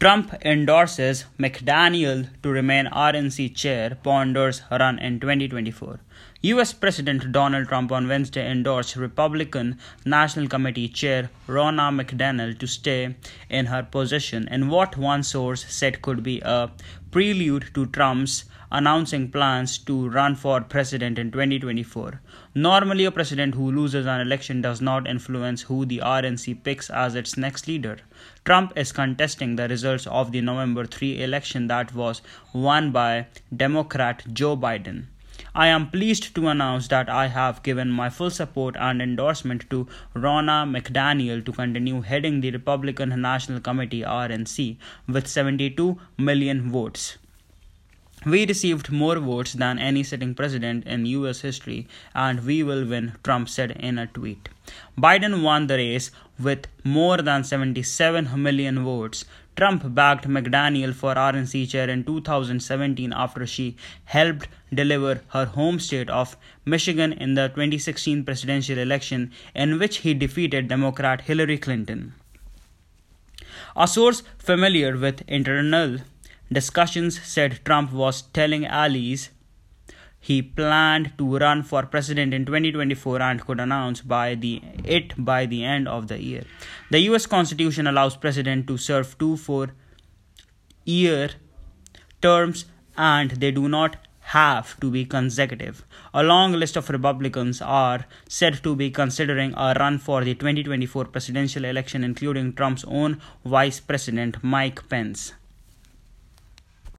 Trump endorses McDaniel to remain RNC chair, ponders run in 2024. US President Donald Trump on Wednesday endorsed Republican National Committee Chair Ronna McDaniel to stay in her position in what one source said could be a prelude to Trump's announcing plans to run for president in 2024. Normally, a president who loses an election does not influence who the RNC picks as its next leader. Trump is contesting the results of the November 3 election that was won by Democrat Joe Biden. I am pleased to announce that I have given my full support and endorsement to Ronna McDaniel to continue heading the Republican National Committee RNC with 72 million votes. We received more votes than any sitting president in US history, and we will win, Trump said in a tweet. Biden won the race with more than 77 million votes. Trump backed McDaniel for RNC chair in 2017 after she helped deliver her home state of Michigan in the 2016 presidential election, in which he defeated Democrat Hillary Clinton. A source familiar with internal discussions said Trump was telling allies he planned to run for president in 2024 and could announce by the it by the end of the year. The US Constitution allows president to serve two four year terms and they do not have to be consecutive. A long list of Republicans are said to be considering a run for the 2024 presidential election including Trump's own vice president Mike Pence.